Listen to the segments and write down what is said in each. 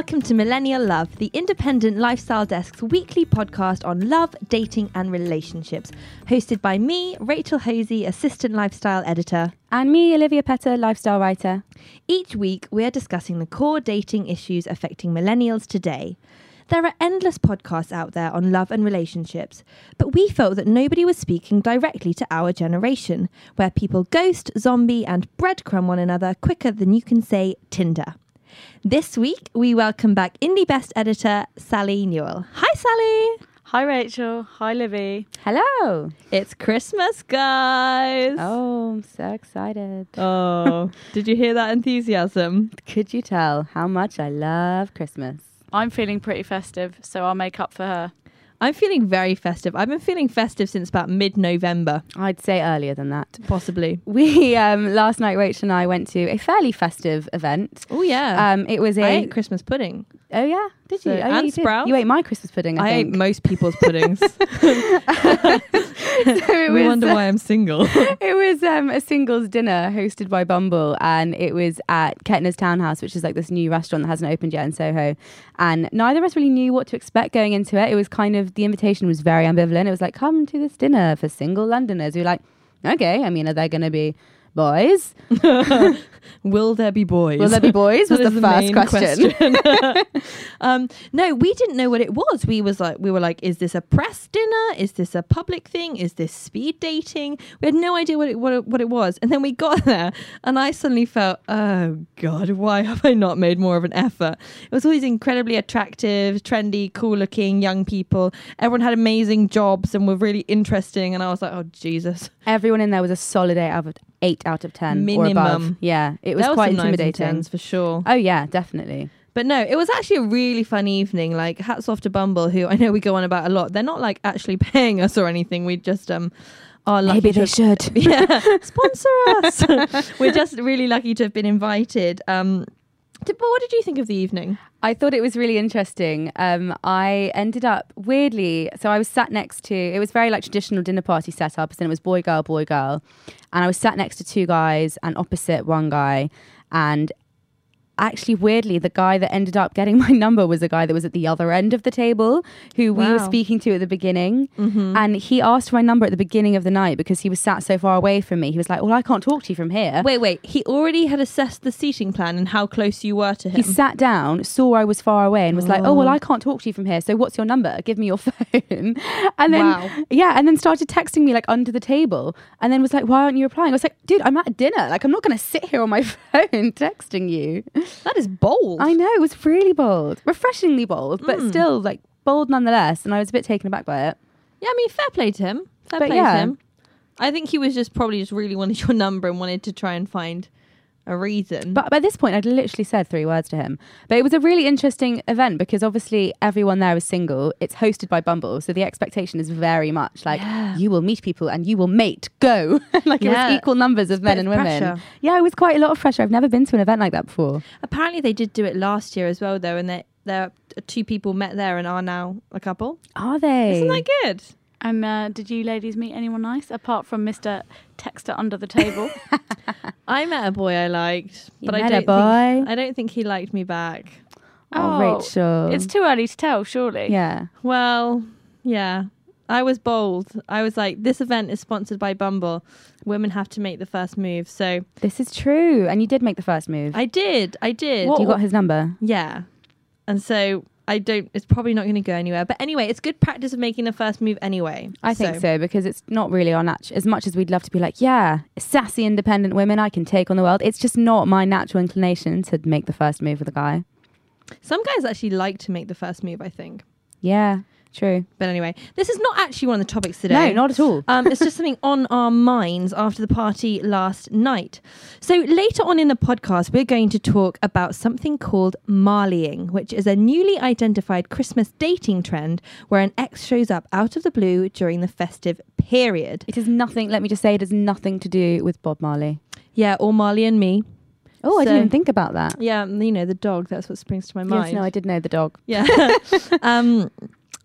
welcome to Millennial Love, the independent lifestyle desk's weekly podcast on love, dating, and relationships. Hosted by me, Rachel Hosie, assistant lifestyle editor. And me, Olivia Petter, lifestyle writer. Each week, we are discussing the core dating issues affecting millennials today. There are endless podcasts out there on love and relationships, but we felt that nobody was speaking directly to our generation, where people ghost, zombie, and breadcrumb one another quicker than you can say Tinder. This week, we welcome back IndyBest editor Sally Newall. Hi, Sally! Hi, Rachel. Hi, Livy. Hello. It's Christmas, guys! Oh, I'm so excited. Oh, did you hear that enthusiasm? Could you tell how much I love Christmas? I'm feeling pretty festive, so I'll make up for her. I'm feeling very festive. I've been feeling festive since about mid November, I'd say earlier than that. possibly. We um, last night, Rachel and I went to a fairly festive event. Oh, yeah. Um, it was a I ate Christmas pudding. Oh yeah, did So- you? Oh, yeah, and you did. You ate my Christmas pudding. I, I, ate most people's puddings. so it we was, wonder why I'm single. it was um, a singles dinner hosted by Bumble, and it was at Kettner's Townhouse, which is like this new restaurant that hasn't opened yet in Soho. And neither of us really knew what to expect going into it. It was kind of the invitation was very ambivalent. It was like, "Come to this dinner for single Londoners." We were like, "Okay." I mean, are there going to be boys? Will there be boys? Will there be boys? Was That the, first main question. um, no, we didn't know what it was. We was like, we were like, is this a press dinner? Is this a public thing? Is this speed dating? We had no idea what it what it, what it was. And then we got there, and I suddenly felt, oh god, why have I not made more of an effort? It was all these incredibly attractive, trendy, cool-looking young people. Everyone had amazing jobs and were really interesting. And I was like, oh Jesus. Everyone in there was a solid eight out of eight out of ten or above. Minimum. Yeah, it was quite intimidating. for sure. Oh yeah, definitely. But no, it was actually a really fun evening. Like hats off to Bumble, who I know we go on about a lot. They're not like actually paying us or anything. We just um are lucky Maybe they should. yeah, sponsor us. We're just really lucky to have been invited. Um, but what did you think of the evening? I thought it was really interesting. Um, I ended up weirdly, so I was sat next to. It was very like traditional dinner party setup, and it was boy, girl, boy, girl, and I was sat next to two guys and opposite one guy, and actually weirdly the guy that ended up getting my number was a guy that was at the other end of the table who we were speaking to at the beginning mm-hmm. and he asked for my number at the beginning of the night because he was sat so far away from me he was like well i can't talk to you from here Wait, wait. He already had assessed the seating plan and how close you were to him. He sat down, saw I was far away, and was like, "Oh well, oh. I can't talk to you from here. So what's your number? Give me your phone." And then Wow. yeah, and then started texting me like under the table, and then was like, "Why aren't you replying?" I was like, "Dude, I'm at dinner. Like, I'm not going to sit here on my phone texting you." That is bold. I know it was really bold, refreshingly bold, but Mm. still like bold nonetheless. And I was a bit taken aback by it. Yeah, I mean, fair play to him. Fair But play yeah. to him. I think he was just probably just really wanted your number and wanted to try and find a reason. But by this point, I'd literally said three words to him. But it was a really interesting event because obviously everyone there is single. It's hosted by Bumble, so the expectation is very much like Yeah. you will meet people and you will mate. Go like it was equal numbers of men and women. pressure. Yeah, it was quite a lot of pressure. I've never been to an event like that before. Apparently, they did do it last year as well, though, and there there uh, two people met there and are now a couple. Are they? Isn't that good? Um, uh, did you ladies meet anyone nice apart from Mr. Texter under the table? I met a boy I liked, You but I met a don't boy? think I don't think he liked me back. Oh, Oh, Rachel. it's too early to tell, surely. yeah. Well, yeah. I was bold. I was like, this event is sponsored by Bumble. Women have to make the first move. So This is true. And you did make the first move. I did. I did. you got his number. Yeah. And so I don't, it's probably not going to go anywhere. But anyway, it's good practice of making the first move anyway. I think so because it's not really our natural. As much as we'd love to be like, yeah, sassy, independent women, I can take on the world. It's just not my natural inclination to make the first move with a guy. Some guys actually like to make the first move, I think. Yeah, True. But anyway, this is not actually one of the topics today. No, not at all. Um, it's just something on our minds after the party last night. So later on in the podcast, we're going to talk about something called Marleying, which is a newly identified Christmas dating trend where an ex shows up out of the blue during the festive period. It is nothing. Let me just say, it has nothing to do with Bob Marley. Yeah, or Marley and me. Oh, I didn't even think about that. Yeah, you know the dog. That's what springs to my mind. Yes, no, I did know the dog. Yeah. um,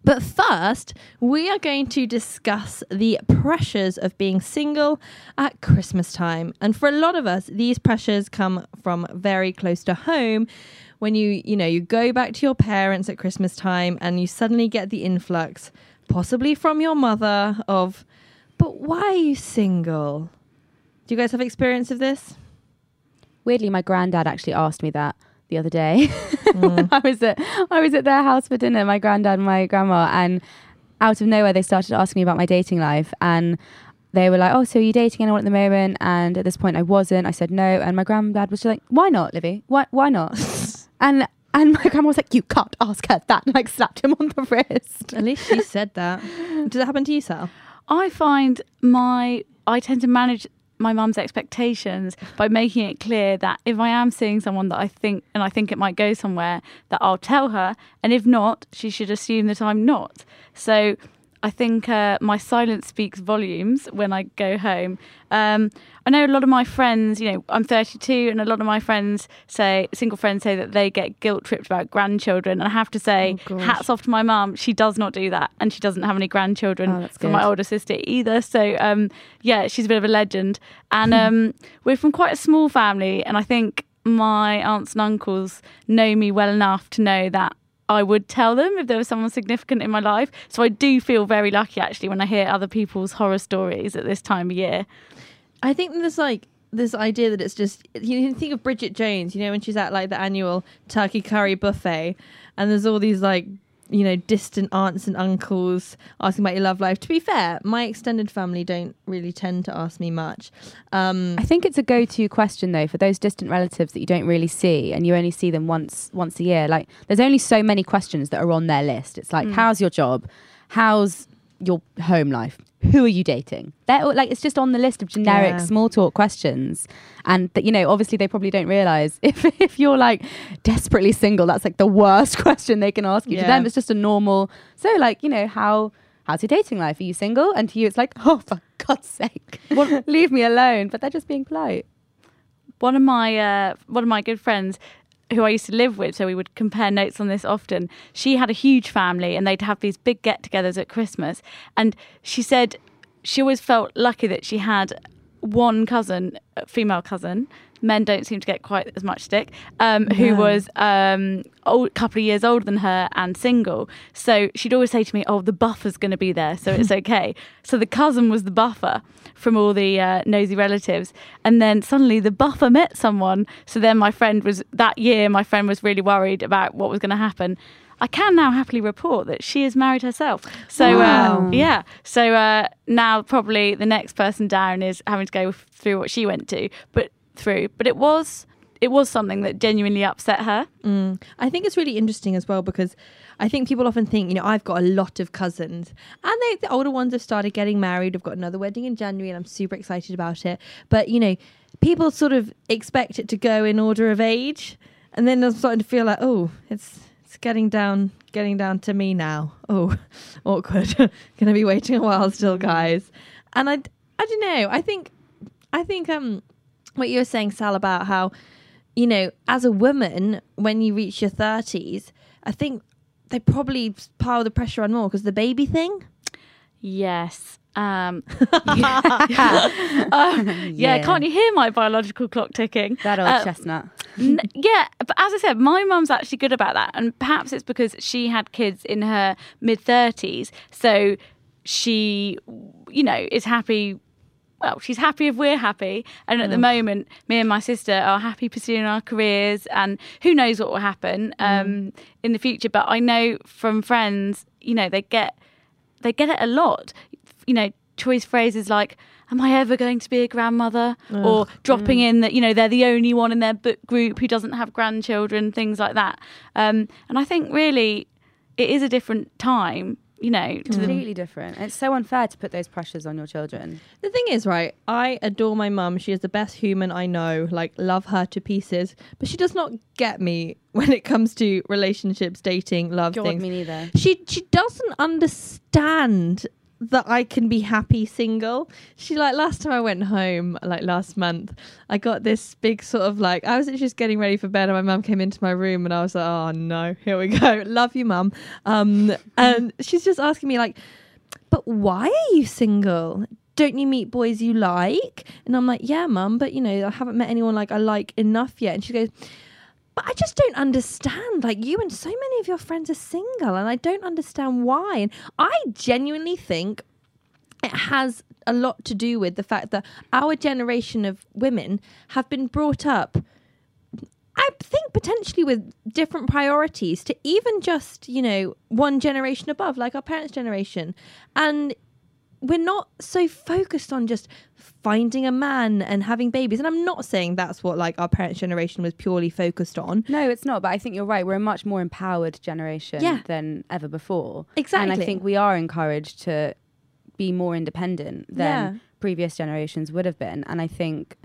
but first, we are going to discuss the pressures of being single at Christmas time. And for a lot of us, these pressures come from very close to home. When you, you know, you go back to your parents at Christmas time and you suddenly get the influx, possibly from your mother, of, but why are you single? Do you guys have experience of this? Weirdly, my granddad actually asked me that the other day. when mm. I was at I was at their house for dinner, my granddad and my grandma, and out of nowhere they started asking me about my dating life and they were like, "Oh, so are you dating anyone at the moment?" And at this point, I wasn't. I said no, and my granddad was just like, "Why not, Livy? Why why not?" and and my grandma was like, "You can't ask her that," and like slapped him on the wrist. At least she said that. Did it happen to you, Sal? I find my I tend to manage my mum's expectations by making it clear that if I am seeing someone that I think and I think it might go somewhere, that I'll tell her, and if not, she should assume that I'm not. So I think uh, my silence speaks volumes when I go home. Um, I know a lot of my friends, you know, I'm 32, and a lot of my friends say, single friends say that they get guilt tripped about grandchildren. And I have to say, Oh, hats off to my mum. She does not do that, and she doesn't have any grandchildren Oh, for my older sister either. So, um, yeah, she's a bit of a legend. And um, we're from quite a small family, and I think my aunts and uncles know me well enough to know that I would tell them if there was someone significant in my life. So I do feel very lucky actually when I hear other people's horror stories at this time of year. I think there's like this idea that it's just you can think of Bridget Jones, you know, when she's at like the annual turkey curry buffet, and there's all these like you know distant aunts and uncles asking about your love life. To be fair, my extended family don't really tend to ask me much. Um, I think it's a go-to question though for those distant relatives that you don't really see and you only see them once once a year. Like there's only so many questions that are on their list. It's like how's your job? How's your home life? Who are you dating? They're like it's just on the list of generic Yeah. small talk questions. And that you know, obviously they probably don't realize if if you're like desperately single, that's like the worst question they can ask you. To them it's just a normal so like, you know, how how's your dating life? Are you single? And to you it's like, oh for God's sake. leave me alone. But they're just being polite. one of my uh, one of my good friends who I used to live with, so we would compare notes on this often. She had a huge family, and they'd have these big get-togethers at Christmas. And she said she always felt lucky that she had one cousin, a female cousin. Men don't seem to get quite as much stick. Um, Who was um, a couple of years older than her and single. So she'd always say to me, "Oh, the buffer's going to be there, so it's okay." so the cousin was the buffer from all the uh, nosy relatives, and then suddenly the buffer met someone. So then my friend was that year. My friend was really worried about what was going to happen. I can now happily report that she is married herself. So Wow. uh, yeah, so uh, now probably the next person down is having to go through what she went to, but through. But it was it was something that genuinely upset her. Mm. I think it's really interesting as well because I think people often think, you know, I've got a lot of cousins and they, the older ones have started getting married. I've got another wedding in January and I'm super excited about it. But, you know, people sort of expect it to go in order of age. And then I'm starting to feel like, oh, it's it's getting down getting down to me now. Oh, awkward. Gonna be waiting a while still, guys. And I I don't know. I think I think um what you were saying, Sal, about how you know, as a woman, when you reach your 30s, I think they probably pile the pressure on more because the baby thing. Yes. Um, yeah. Uh, yeah. Yeah. can't you hear my biological clock ticking? That old Uh, chestnut. N- yeah, but as I said, my mum's actually good about that, and perhaps it's because she had kids in her mid thirties, so she, you know, is happy. Well, she's happy if we're happy, and at the moment, me and my sister are happy pursuing our careers, and who knows what will happen um, in the future. But I know from friends, you know, they get they get it a lot. You know, choice phrases like "Am I ever going to be a grandmother?" or dropping in that you know they're the only one in their book group who doesn't have grandchildren, things like that. Um, and I think really it is a different time you know, to completely different. It's so unfair to put those pressures on your children. The thing is, right, I adore my mum. She is the best human I know. Like, love her to pieces. But she does not get me when it comes to relationships, dating, love God, things. me neither. She she doesn't understand that I can be happy single. She like last time I went home, like last month, I got this big sort of like I was just getting ready for bed and my mum came into my room and I was like, Oh no, here we go. Love you, mum. Um and she's just asking me like, But why are you single? Don't you meet boys you like? And I'm like, Yeah, mum, but you know, I haven't met anyone like I like enough yet. And she goes, but I just don't understand. Like you and so many of your friends are single, and I don't understand why. And I genuinely think it has a lot to do with the fact that our generation of women have been brought up. I think potentially with different priorities to even just, you know, one generation above, like our parents' generation. And we're not so focused on just finding a man and having babies. And I'm not saying that's what like our parents' generation was purely focused on. No, it's not. But I think you're right. We're a much more empowered generation Yeah. than ever before. Exactly. And I think we are encouraged to be more independent than Yeah. previous generations would have been. And I think,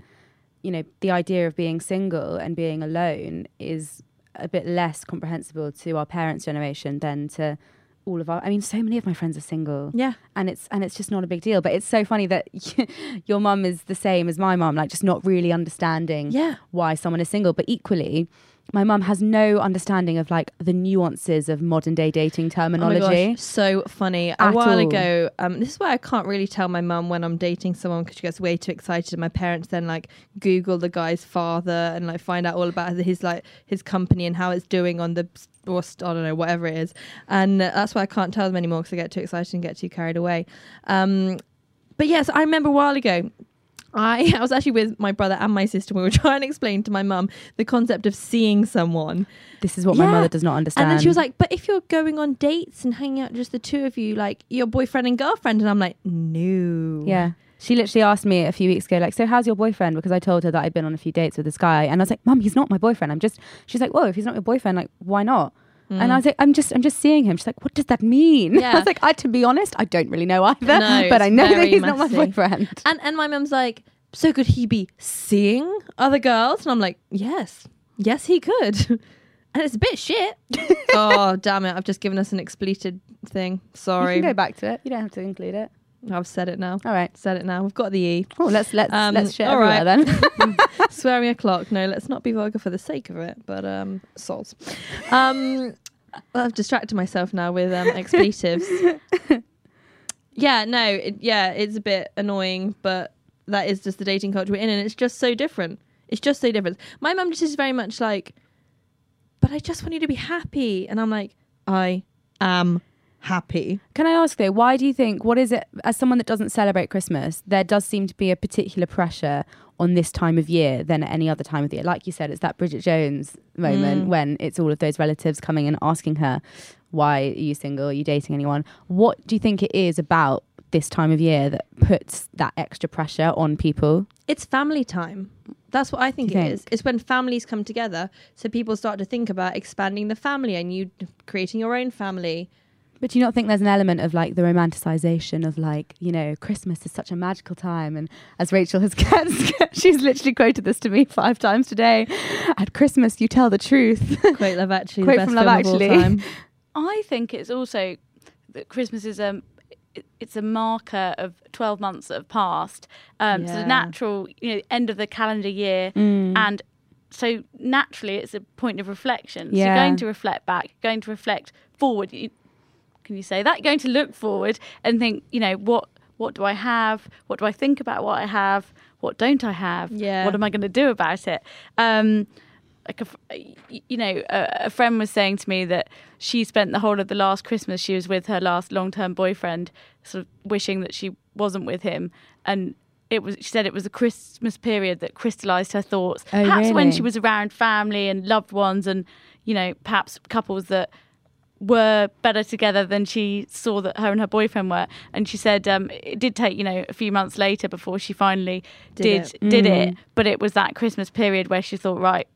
you know, the idea of being single and being alone is a bit less comprehensible to our parents' generation than to all of our I mean so many of my friends are single Yeah. and it's and it's just not a big deal but it's so funny that your mum is the same as my mum like just not really understanding Yeah. why someone is single but equally my mum has no understanding of like the nuances of modern day dating Oh terminology gosh, so funny. A while all. ago, um, this is why I can't really tell my mum when I'm dating someone because she gets way too excited. And my parents then like Google the guy's father and like find out all about his like his company and how it's doing on the or I don't know whatever it is. And uh, that's why I can't tell them anymore because I get too excited and get too carried away. Um, but yes, I remember a while ago. I, I was actually with my brother and my sister. We were trying to explain to my mum the concept of seeing someone. this is what my mother does not understand And then she was like, "But if you're going on dates and hanging out just the two of you, like your boyfriend and girlfriend," and I'm like, "No." Yeah. She literally asked me a few weeks ago, like, so how's your boyfriend? Because I told her that I'd been on a few dates with this guy. And I was like, Mum, he's not my boyfriend. I'm just, she's like, Well, if he's not your boyfriend, like, why not? And mm. I was like, I'm just, I'm just seeing him. She's like, what does that mean? Yeah. I was like, I, to be honest, I don't really know either, No, but I know that he's not my boyfriend. And and my mum's like, "So could he be seeing other girls?" And I'm like, "Yes, yes, he could." and it's a bit shit. oh damn it! I've just given us an expletive thing. Sorry. You can go back to it. You don't have to include it. I've said it now. All right. Said it now. We've got the e. Oh, let's let's Um, let's share all right. then. Swearing o'clock. No, let's not be vulgar for the sake of it. But um, sols. Um, I've distracted myself now with um expletives. yeah, no, it, yeah, it's a bit annoying, but that is just the dating culture we're in, and it's just so different. It's just so different. My mum just is very much like, but I just want you to be happy, and I'm like, I am happy. Can I ask though, why do you think, what is it, as someone that doesn't celebrate Christmas, there does seem to be a particular pressure on this time of year than at any other time of the year? Like you said, it's that Bridget Jones moment Mm. when it's all of those relatives coming and asking her, why are you single? Are you dating anyone? What do you think it is about this time of year that puts that extra pressure on people? It's family time. That's what I think Do it you is. It's when families come together, so people start to think about expanding the family and you creating your own family. But do you not think there's an element of like the romanticization of like, you know, Christmas is such a magical time? And as Rachel has she's literally quoted this to me five times today. At Christmas, you tell the truth. Quote Love Actually, Quote best from Love Actually. of all time. I think it's also that Christmas is a it- it's a marker of 12 months that have passed. Um, So Yeah. the natural, you know, end of the calendar year, Mm. and so naturally it's a point of reflection. So Yeah. you're going to reflect back, going to reflect forward. You, can you say that? Going to look forward and think, you know, what what do I have? What do I think about what I have? What don't I have? Yeah. What am I going to do about it? Um, like a, you know, a, a friend was saying to me that she spent the whole of the last Christmas she was with her last long-term boyfriend, sort of wishing that she wasn't with him, and it was. She said it was a Christmas period that crystallized her thoughts. Oh, perhaps when she was around family and loved ones, and you know, perhaps couples that were better together than she saw that her and her boyfriend were. And she said um, it did take, you know, a few months later before she finally Did did it. did Mm. it. But it was that Christmas period where she thought, right,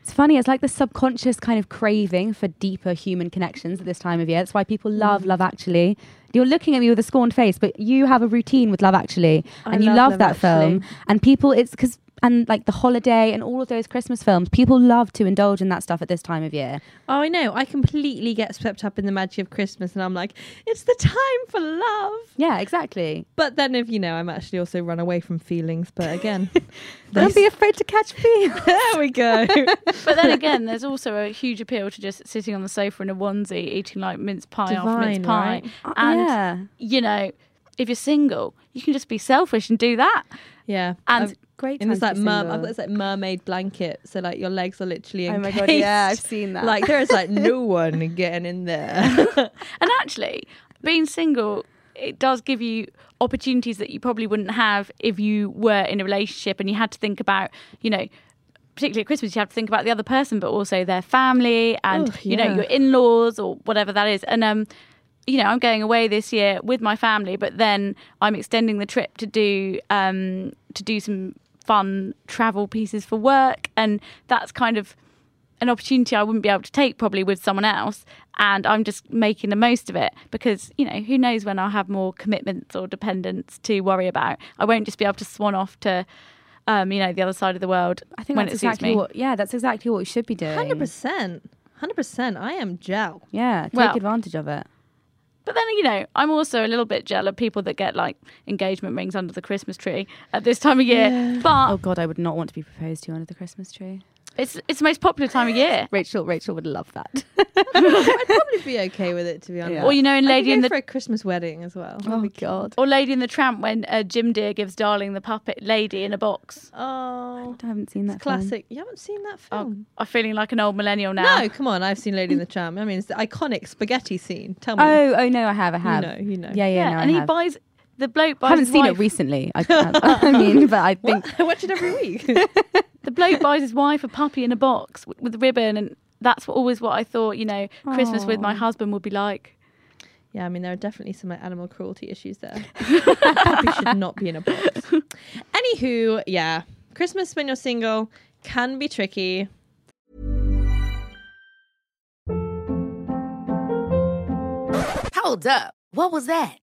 It's funny. It's like the subconscious kind of craving for deeper human connections at this time of year. That's why people love Mm. Love Actually. You're looking at me with a scorned face, but you have a routine with Love Actually, I and you love love, Love that film. And people, it's because and like the holiday and all of those Christmas films, people love to indulge in that stuff at this time of year. Oh, I know. I completely get swept up in the magic of Christmas, and I'm like, it's the time for love. Yeah, exactly. But then, if you know, I'm actually also run away from feelings. But again, Don't be afraid to catch feelings. there we go. But then again, there's also a huge appeal to just sitting on the sofa in a onesie, eating like mince pie after mince pie. right? Uh, And yeah. you know, if you're single, you can just be selfish and do that. yeah, And I've- Great. And time like mer- I've got this like mermaid blanket, so like your legs are literally in Oh my god, yeah, I've seen that. Like there is like no one getting in there. And actually, being single, it does give you opportunities that you probably wouldn't have if you were in a relationship and you had to think about, you know, particularly at Christmas, you have to think about the other person, but also their family and, Ugh, you know, your in laws or whatever that is. And, um, you know, I'm going away this year with my family, but then I'm extending the trip to do um, to do some fun travel pieces for work, and that's kind of an opportunity I wouldn't be able to take probably with someone else. And I'm just making the most of it because, you know, who knows when I'll have more commitments or dependents to worry about. I won't just be able to swan off to, um, you know, the other side of the world I think when that's it suits exactly me. what. Yeah, that's exactly what we should be doing. Hundred percent, hundred percent. I am gel. Yeah, take Well- advantage of it. But then, you know, I'm also a little bit jealous of people that get like engagement rings under the Christmas tree at this time of year. But Oh god, I would not want to be proposed to under the Christmas tree. It's it's the most popular time of year. Rachel, Rachel would love that. I'd probably be okay with it to be honest. Yeah. Or you know, in I Lady could in go the for a Christmas wedding as well. oh my god, or Lady in the Tramp when uh, Jim Dear gives Darling the puppet lady in a box. Oh, I haven't seen that. it's film. classic. You haven't seen that Oh, film? I'm feeling like an old millennial now. No, come on. I've seen Lady in the Tramp. I mean, it's the iconic spaghetti scene. Tell me. Oh, oh no, I have, I have. you have. know, you know. Yeah, yeah, Yeah, no, and I he have. buys the bloke buys I haven't seen wife, it recently. I, I, I mean, but I think What? I watch it every week. The bloke buys his wife a puppy in a box w- with a ribbon, and that's always what I thought. You know, Christmas with my husband would be like. yeah, I mean, there are definitely some like, animal cruelty issues there. Puppy should not be in a box. Anywho, yeah, Christmas when you're single can be tricky. Hold up. What was that?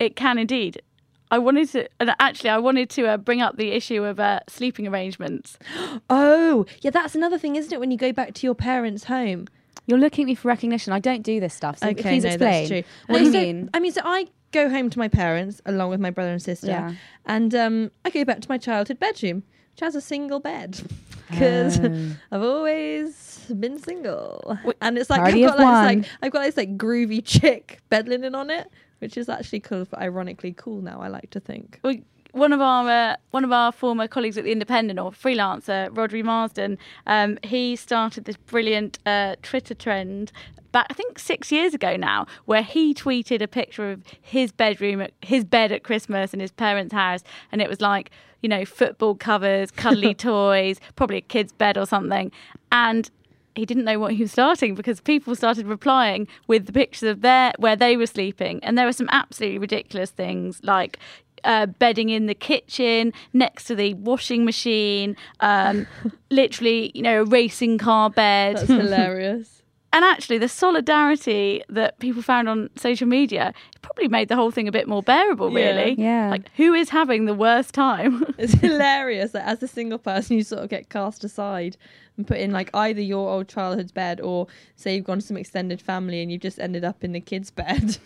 It can indeed. I wanted to, and actually, I wanted to uh, bring up the issue of uh, sleeping arrangements. Oh, yeah, that's another thing, isn't it? When you go back to your parents' home. you're looking at me for recognition. I don't do this stuff. So okay, please no, explain. that's true. What do you so- mean? I mean, so I go home to my parents along with my brother and sister, Yeah. and um, I go back to my childhood bedroom, which has a single bed. Because Oh. I've always been single, and it's like Party I've got like, like I've got this like groovy chick bed linen on it, which is actually kind of ironically cool now. I like to think. one of our uh, one of our former colleagues at the Independent or freelancer, Rhodri Marsden, um, he started this brilliant uh, Twitter trend back I think six years ago now, where he tweeted a picture of his bedroom, at, his bed at Christmas in his parents' house, and it was like you know football covers, cuddly toys, probably a kid's bed or something, and he didn't know what he was starting because people started replying with the pictures of their where they were sleeping, and there were some absolutely ridiculous things like. Uh, bedding in the kitchen next to the washing machine, um, literally, you know, a racing car bed. That's hilarious. And actually, the solidarity that people found on social media probably made the whole thing a bit more bearable. Yeah. Really, Yeah. Like, who is having the worst time? It's hilarious that as a single person, you sort of get cast aside and put in like either your old childhood's bed or say you've gone to some extended family and you've just ended up in the kids' bed.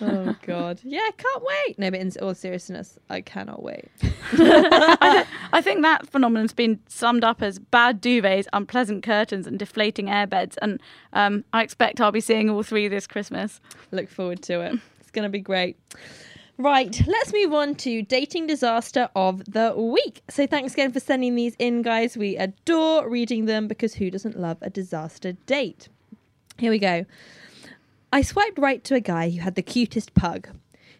Oh God, yeah, can't wait. No, but in all seriousness, I cannot wait. I think that phenomenon's been summed up as bad duvets, unpleasant curtains, and deflating airbeds. And um, I expect I'll be seeing all three this Christmas. Look forward to it. It's going to be great. Right, let's move on to dating disaster of the week. So, thanks again for sending these in, guys. We adore reading them because who doesn't love a disaster date? Here we go. I swiped right to a guy who had the cutest pug,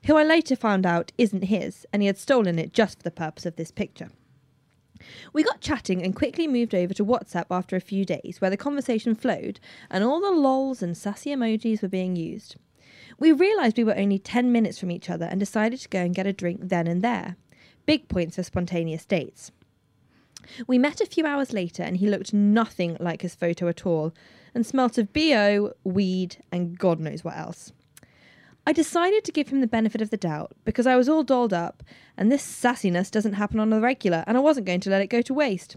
who I later found out isn't his, and he had stolen it just for the purpose of this picture. We got chatting and quickly moved over to WhatsApp after a few days, where the conversation flowed and all the lols and sassy emojis were being used. We realised we were only 10 minutes from each other and decided to go and get a drink then and there. Big points for spontaneous dates. We met a few hours later and he looked nothing like his photo at all and smelt of BO, weed, and God knows what else. I decided to give him the benefit of the doubt because I was all dolled up and this sassiness doesn't happen on the regular and I wasn't going to let it go to waste.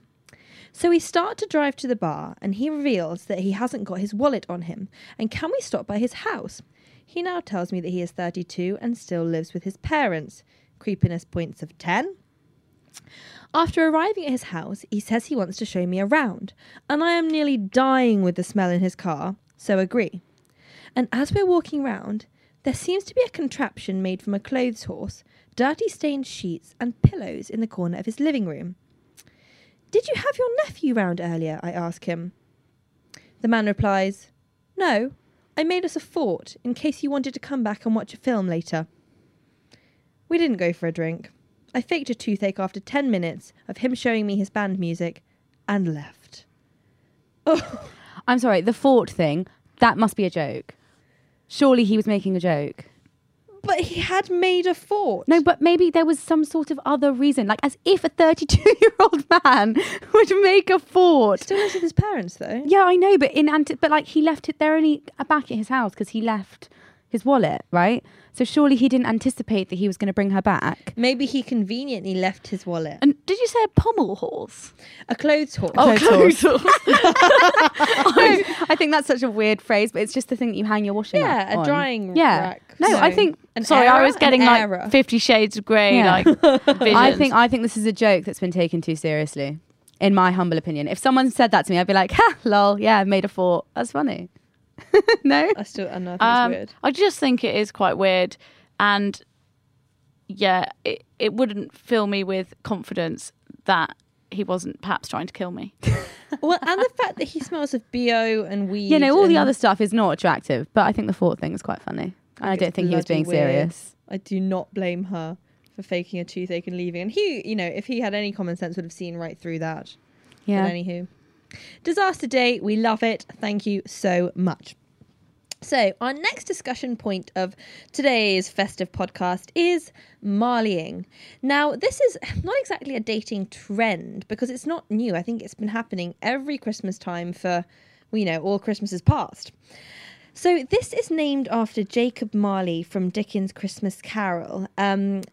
So we start to drive to the bar and he reveals that he hasn't got his wallet on him and can we stop by his house? He now tells me that he is 32 and still lives with his parents. Creepiness points of 10. After arriving at his house, he says he wants to show me around, and I am nearly dying with the smell in his car, so agree. And as we're walking round, there seems to be a contraption made from a clothes horse, dirty stained sheets, and pillows in the corner of his living room. Did you have your nephew round earlier? I ask him. The man replies, No, I made us a fort in case you wanted to come back and watch a film later. We didn't go for a drink. I faked a toothache after 10 minutes of him showing me his band music and left. Oh, I'm sorry, the fort thing, that must be a joke. Surely he was making a joke. but he had made a fort. No, but maybe there was some sort of other reason, like as if a 32 year old man would make a fort. Still lives with his parents, though. Yeah, I know, but in anti- but like he left it. They're only uh, back at his house because he left his wallet, right? So surely he didn't anticipate that he was going to bring her back. Maybe he conveniently left his wallet. And did you say a pommel horse? A clothes horse. Oh, clothes horse. I think that's such a weird phrase, but it's just the thing that you hang your washing. On. Yeah, a on. drying Yeah. rack. No, I think- An Sorry, I era? was getting An like era. Fifty Shades of Grey, Yeah. like visions. I think I think this is a joke that's been taken too seriously. In my humble opinion, if someone said that to me, I'd be like, "Ha, lol, yeah, I've made a fort. That's funny." no, I still I know, I think Um, it's weird. I just think it is quite weird, and yeah, it it wouldn't fill me with confidence that he wasn't perhaps trying to kill me. well, and the fact that he smells of bo and weed. you know, all the other stuff is not attractive, but I think the fort thing is quite funny. And I don't think he was being weird. serious. I do not blame her for faking a toothache and leaving. And he, you know, if he had any common sense, would have seen right through that. Yeah. But anywho, disaster day. We love it. Thank you so much. So, our next discussion point of today's festive podcast is Marleying. Now, this is not exactly a dating trend because it's not new. I think it's been happening every Christmas time for, you know, all Christmases past. So, this is named after Jacob Marley from Dickens' Christmas Carol. Um,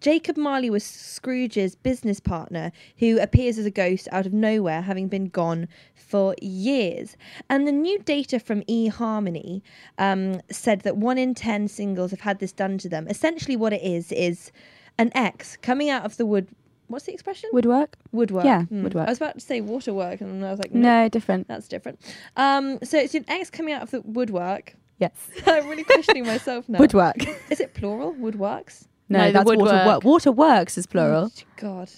Jacob Marley was Scrooge's business partner who appears as a ghost out of nowhere, having been gone for years. And the new data from eHarmony um, said that one in 10 singles have had this done to them. Essentially, what it is, is an ex coming out of the wood. What's the expression? Woodwork? woodwork. Yeah, Hmm. woodwork. I was about to say waterwork, and I was like, no, No, different. that's different. Um, so it's an ex coming out of the woodwork. Yes. I'm really questioning myself now. Woodwork. Is it plural? Woodworks? No, No, that's water work. Water works is plural. Oh, God.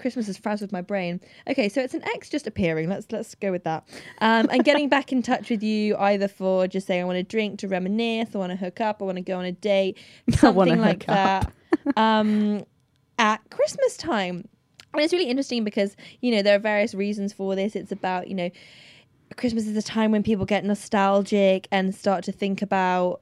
Christmas has frazzled my brain. Okay, so it's an ex just appearing. Let's let's go with that. Um, and getting back in touch with you either for just saying I want to drink to reminisce, I want to hook up, I want to go on a date, something like that. Um, at Christmas time. And it's really interesting because, you know, there are various reasons for this. It's about, you know, Christmas is a time when people get nostalgic and start to think about,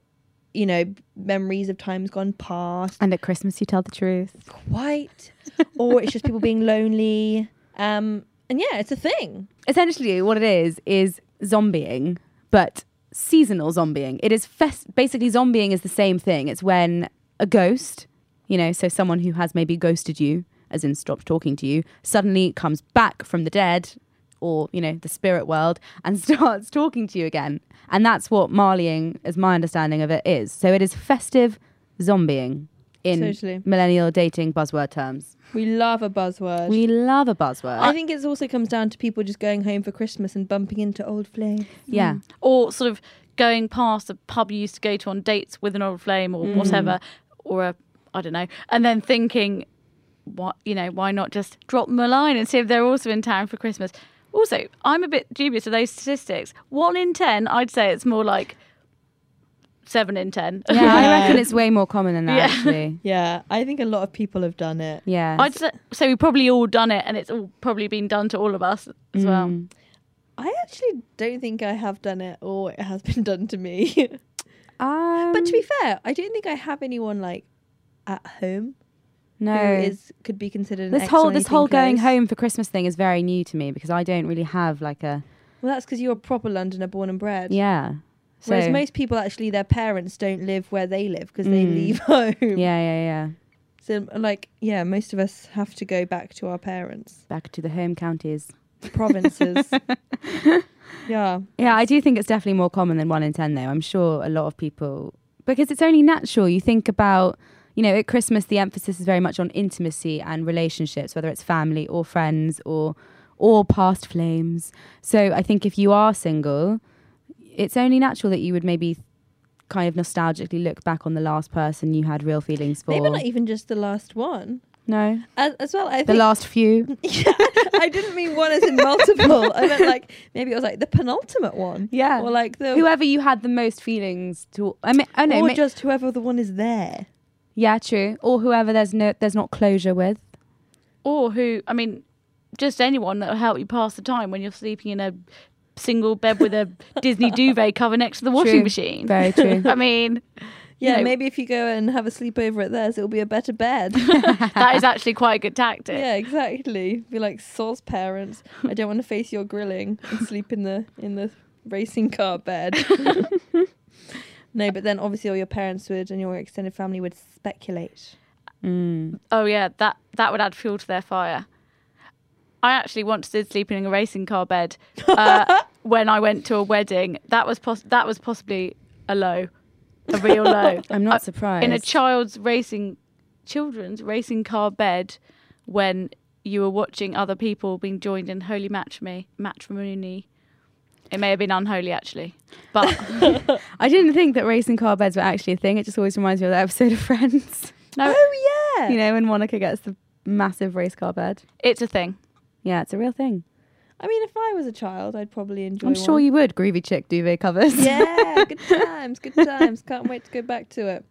you know, memories of times gone past And at Christmas, you tell the truth. quite, or it's just people being lonely. Um, and yeah, it's a thing. Essentially, what it is is zombieing, but seasonal zombieing. It is fest- basically zombieing is the same thing. It's when a ghost, you know, so someone who has maybe ghosted you, as in stopped talking to you, suddenly comes back from the dead or, you know, the spirit world and starts talking to you again. And that's what Marleying, as my understanding of it, is. So it is festive zombieing in Totally. millennial dating buzzword terms. We love a buzzword. We love a buzzword. I think it also comes down to people just going home for Christmas and bumping into old flames. yeah. Mm. or sort of going past a pub you used to go to on dates with an old flame or mm. whatever, or a I don't know, and then thinking, what you know, why not just drop them a line and see if they're also in town for Christmas. Also, I'm a bit dubious of those statistics. One in ten, I'd say it's more like seven in ten. Yeah, I reckon it's way more common than that, Yeah. actually. Yeah, I think a lot of people have done it. Yeah. I'd say, say we've probably all done it, and it's all probably been done to all of us as well. Mm. I actually don't think I have done it or it has been done to me. Um, but to be fair, I don't think I have anyone like at home no. is could be considered this whole this whole going close. home for Christmas thing is very new to me because I don't really have like a Well, that's because you're a proper Londoner, born and bred. yeah. So Whereas most people actually, their parents don't live where they live because they Mm. leave home. yeah, yeah, yeah. So, like, yeah, most of us have to go back to our parents' Back to the home counties. provinces. yeah. Yeah, I do think it's definitely more common than one in ten, though. I'm sure a lot of people because it's only natural. You think about, you know, at Christmas the emphasis is very much on intimacy and relationships, whether it's family or friends or or past flames. So I think if you are single, it's only natural that you would maybe kind of nostalgically look back on the last person you had real feelings for. Maybe not even just the last one. no, As, as well, I the last few. yeah, I didn't mean one as in multiple. I meant like maybe it was like the penultimate one. Yeah. Or like the. Whoever you had the most feelings to. I mean, oh, I know. or ma- just whoever the one is there. Yeah, true. Or whoever there's no there's not closure with. Or who, I mean, just anyone that'll help you pass the time when you're sleeping in a single bed with a Disney duvet cover next to the washing True. machine. Very true. I mean, Yeah, know- maybe if you go and have a sleepover at theirs, it'll be a better bed. that is actually quite a good tactic. yeah, exactly. Be like Saul's parents. I don't want to face your grilling and sleep in the in the racing car bed. No, but then obviously all your parents would and your extended family would speculate. Mm. Oh yeah, that that would add fuel to their fire. I actually once did sleep in a racing car bed uh, when I went to a wedding. That was pos- that was possibly a low, a real low. I'm not Uh, surprised. in a child's racing, children's racing car bed, when you were watching other people being joined in holy matrimony. Matrimony. It may have been unholy actually, but I didn't think that racing car beds were actually a thing. It just always reminds me of that episode of Friends. no, Oh yeah. You know, when Monica gets the massive race car bed. it's a thing. Yeah, it's a real thing. I mean, if I was a child, I'd probably enjoy. I'm sure one. you would. Groovy chick duvet covers. Yeah, good times, good times. Can't wait to go back to it.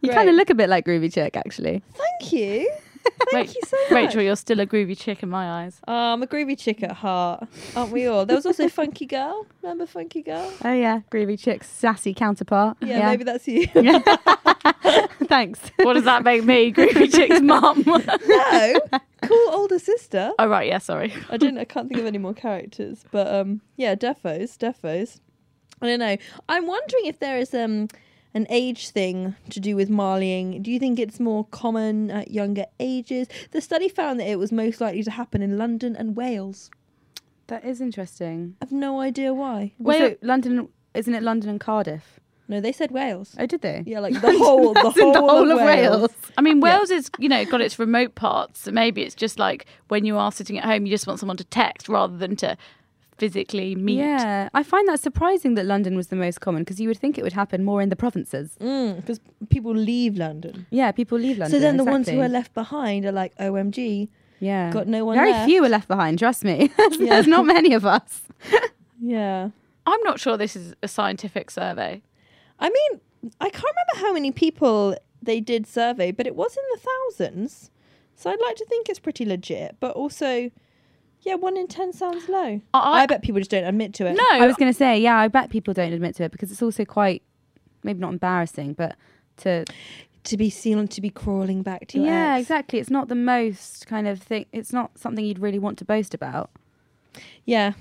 You kind of look a bit like Groovy chick, actually. Thank you. Thank Ra- you so much. Rachel, you're still a groovy chick in my eyes. Oh, I'm a groovy chick at heart, aren't we all? There was also Funky Girl. Remember Funky Girl? Oh yeah, Groovy chick's sassy counterpart. Yeah, maybe that's you. Thanks. What does that make me, groovy chick's mum? no, cool older sister. oh right, yeah, sorry. I didn't. I can't think of any more characters, but um, yeah, defos, defos. I don't know. I'm wondering if there is um an age thing to do with marleying. Do you think it's more common at younger ages? The study found that it was most likely to happen in London and Wales. That is interesting. I've no idea why. Wait- London isn't it London and Cardiff? No, they said Wales. Oh, did they? Yeah, like the whole, the whole, the whole of, Wales. I mean, Wales is, you know, got its remote parts. So maybe it's just like when you are sitting at home, you just want someone to text rather than to physically meet. Yeah, I find that surprising that London was the most common because you would think it would happen more in the provinces. Because Mm, people leave London. Yeah, people leave London. so then the ones who are left behind are like, OMG, yeah, got no one Very left. few are left behind. Trust me, there's, Yeah. there's not many of us. Yeah. I'm not sure this is a scientific survey. I mean, I can't remember how many people they did survey, but it was in the thousands. So I'd like to think it's pretty legit, but also, yeah, one in ten sounds low. I- I, bet people just don't admit to it. No, I was going to say, yeah, I bet people don't admit to it because it's also quite, maybe not embarrassing, but to To be seen, and to be crawling back to your yeah, ex. exactly. It's not the most kind of thing. It's not something you'd really want to boast about. Yeah,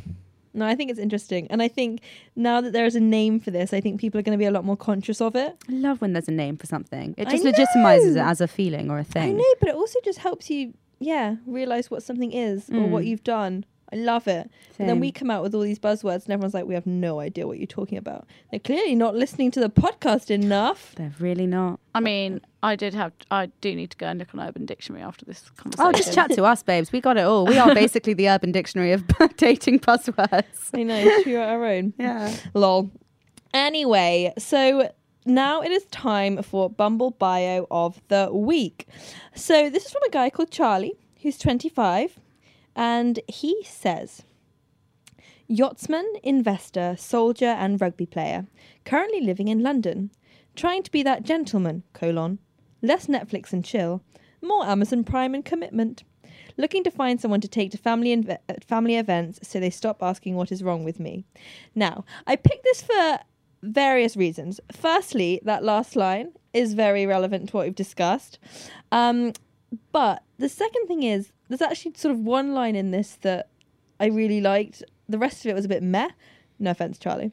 No, I think it's interesting. And I think now that there is a name for this, I think people are going to be a lot more conscious of it. I love when there's a name for something. It just legitimizes it as a feeling or a thing. I know, but it also just helps you, yeah, realize what something is or what Mm. you've done. I love it. And then we come out with all these buzzwords, and everyone's like, we have no idea what you're talking about. They're clearly not listening to the podcast enough. They're really not. I mean, I did have. I do need to go and look on Urban Dictionary after this conversation. Oh, just chat to us, babes. We got it all. We are basically the Urban Dictionary of dating buzzwords. I know, we are our own. Yeah. Lol. Anyway, so now it is time for Bumble Bio of the Week. So this is from a guy called Charlie, who's 25, and he says Yachtsman, investor, soldier, and rugby player, currently living in London, trying to be that gentleman, colon, less Netflix and chill, more Amazon Prime and commitment. Looking to find someone to take to family uh, family events so they stop asking what is wrong with me. Now, I picked this for various reasons. Firstly, that last line is very relevant to what we've discussed. Um, but the second thing is, there's actually sort of one line in this that I really liked. The rest of it was a bit meh. No offense, Charlie.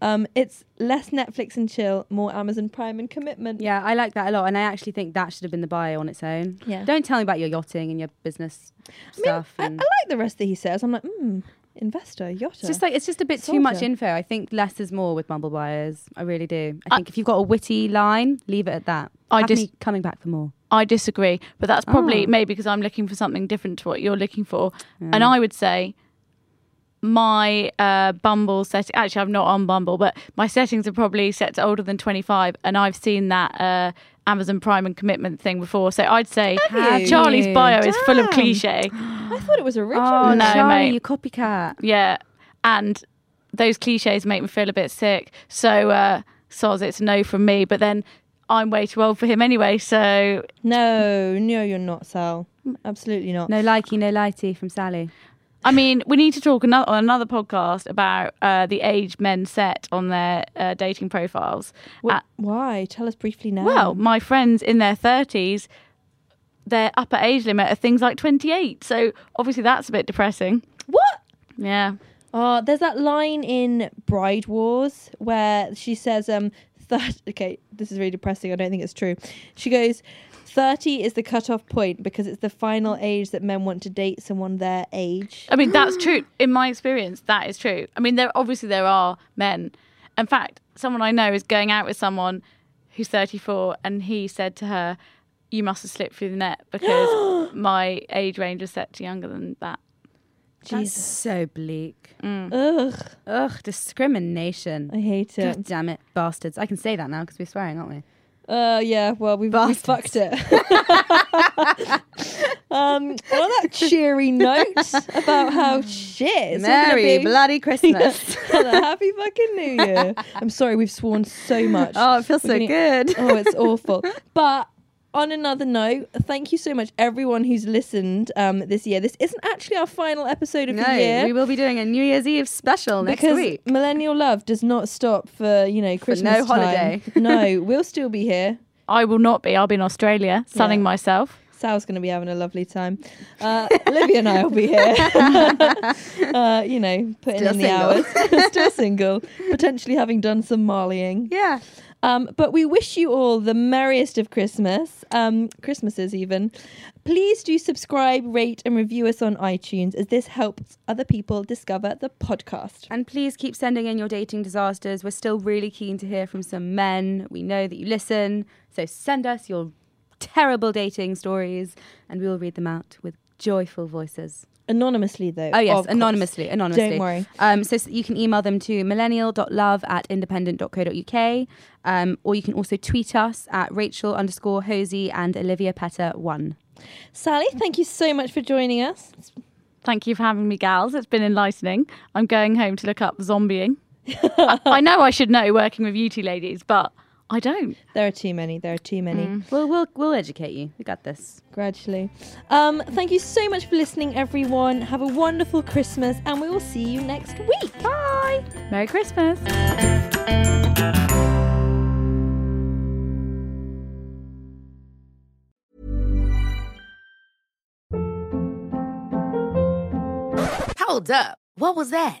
Um, it's less Netflix and chill, more Amazon Prime and commitment. Yeah, I like that a lot. And I actually think that should have been the bio on its own. Yeah. Don't tell me about your yachting and your business I mean, stuff. I, I like the rest that he says. I'm like, hmm, investor, yachter. it's just like it's just a bit too much info. I think less is more with Bumble bios. I really do. I I- think if you've got a witty line, leave it at that. I Have just- me coming back for more. I disagree, but that's probably Oh. maybe because I'm looking for something different to what you're looking for. Yeah. And I would say my uh, Bumble setting. Actually, I'm not on Bumble, but my settings are probably set to older than 25, and I've seen that uh, Amazon Prime and commitment thing before. So I'd say Have you? Charlie's bio is full of Damn. cliche. I thought it was original. Oh no, Charlie, mate. you copycat. Yeah, and those cliches make me feel a bit sick. So, uh, soz, it's a no from me. But then I'm way too old for him anyway. So No, no, you're not, Sal. Absolutely not. No likey, no lighty from Sally. I mean, we need to talk another, on another podcast about uh, the age men set on their uh, dating profiles. Wh- Uh, why? Tell us briefly now. well, my friends in their 30s, their upper age limit are things like 28. So obviously that's a bit depressing. what? Yeah. Oh, there's that line in Bride Wars where she says, um, okay, this is really depressing. I don't think it's true. She goes, 30 is the cutoff point because it's the final age that men want to date someone their age. I mean, that's true. In my experience, that is true. I mean, there obviously there are men. In fact, someone I know is going out with someone who's 34, and he said to her, "You must have slipped through the net because my age range is set to younger than that." That's so bleak. Mm. Ugh, Ugh, discrimination. I hate it. God damn it, bastards. I can say that now because we're swearing, aren't we? Uh, yeah, well, we've, we Bastards. fucked it. um, on that cheery note about how shit it's gonna Merry be. bloody Christmas. Happy fucking New Year. I'm sorry, we've sworn so much. oh, it feels We're so gonna- good. Oh, it's awful. But on another note, thank you so much, everyone who's listened um, this year. This isn't actually our final episode of no, the year. we will be doing a New Year's Eve special next because week. millennial love does not stop for you know Christmas no holiday. time. no, we'll still be here. I will not be. I'll be in Australia, sunning Yeah. myself. Sal's going to be having a lovely time. Uh, Olivia and I will be here. uh, you know, putting Still in the single. hours. Still single. Potentially having done some Marleying. Yeah. Um, but we wish you all the merriest of Christmas, um, Christmases even. Please do subscribe, rate, and review us on iTunes as this helps other people discover the podcast. And please keep sending in your dating disasters. We're still really keen to hear from some men. We know that you listen. So send us your terrible dating stories and we will read them out with joyful voices. Anonymously, though. Oh, yes, of course. anonymously. Anonymously. Don't worry. Um, so s- you can email them to millennial.love at independent.co.uk. Um, or you can also tweet us at Rachel underscore Hosie and Olivia Petter one. Sally, thank you so much for joining us. Thank you for having me, gals. It's been enlightening. I'm going home to look up zombieing. I, I know I should know working with you two ladies, but I don't. There are too many. There are too many. Mm. We'll, we'll, we'll educate you. We got this. Gradually. Um, thank you so much for listening, everyone. Have a wonderful Christmas, and we will see you next week. Bye. Merry Christmas. Hold up. What was that?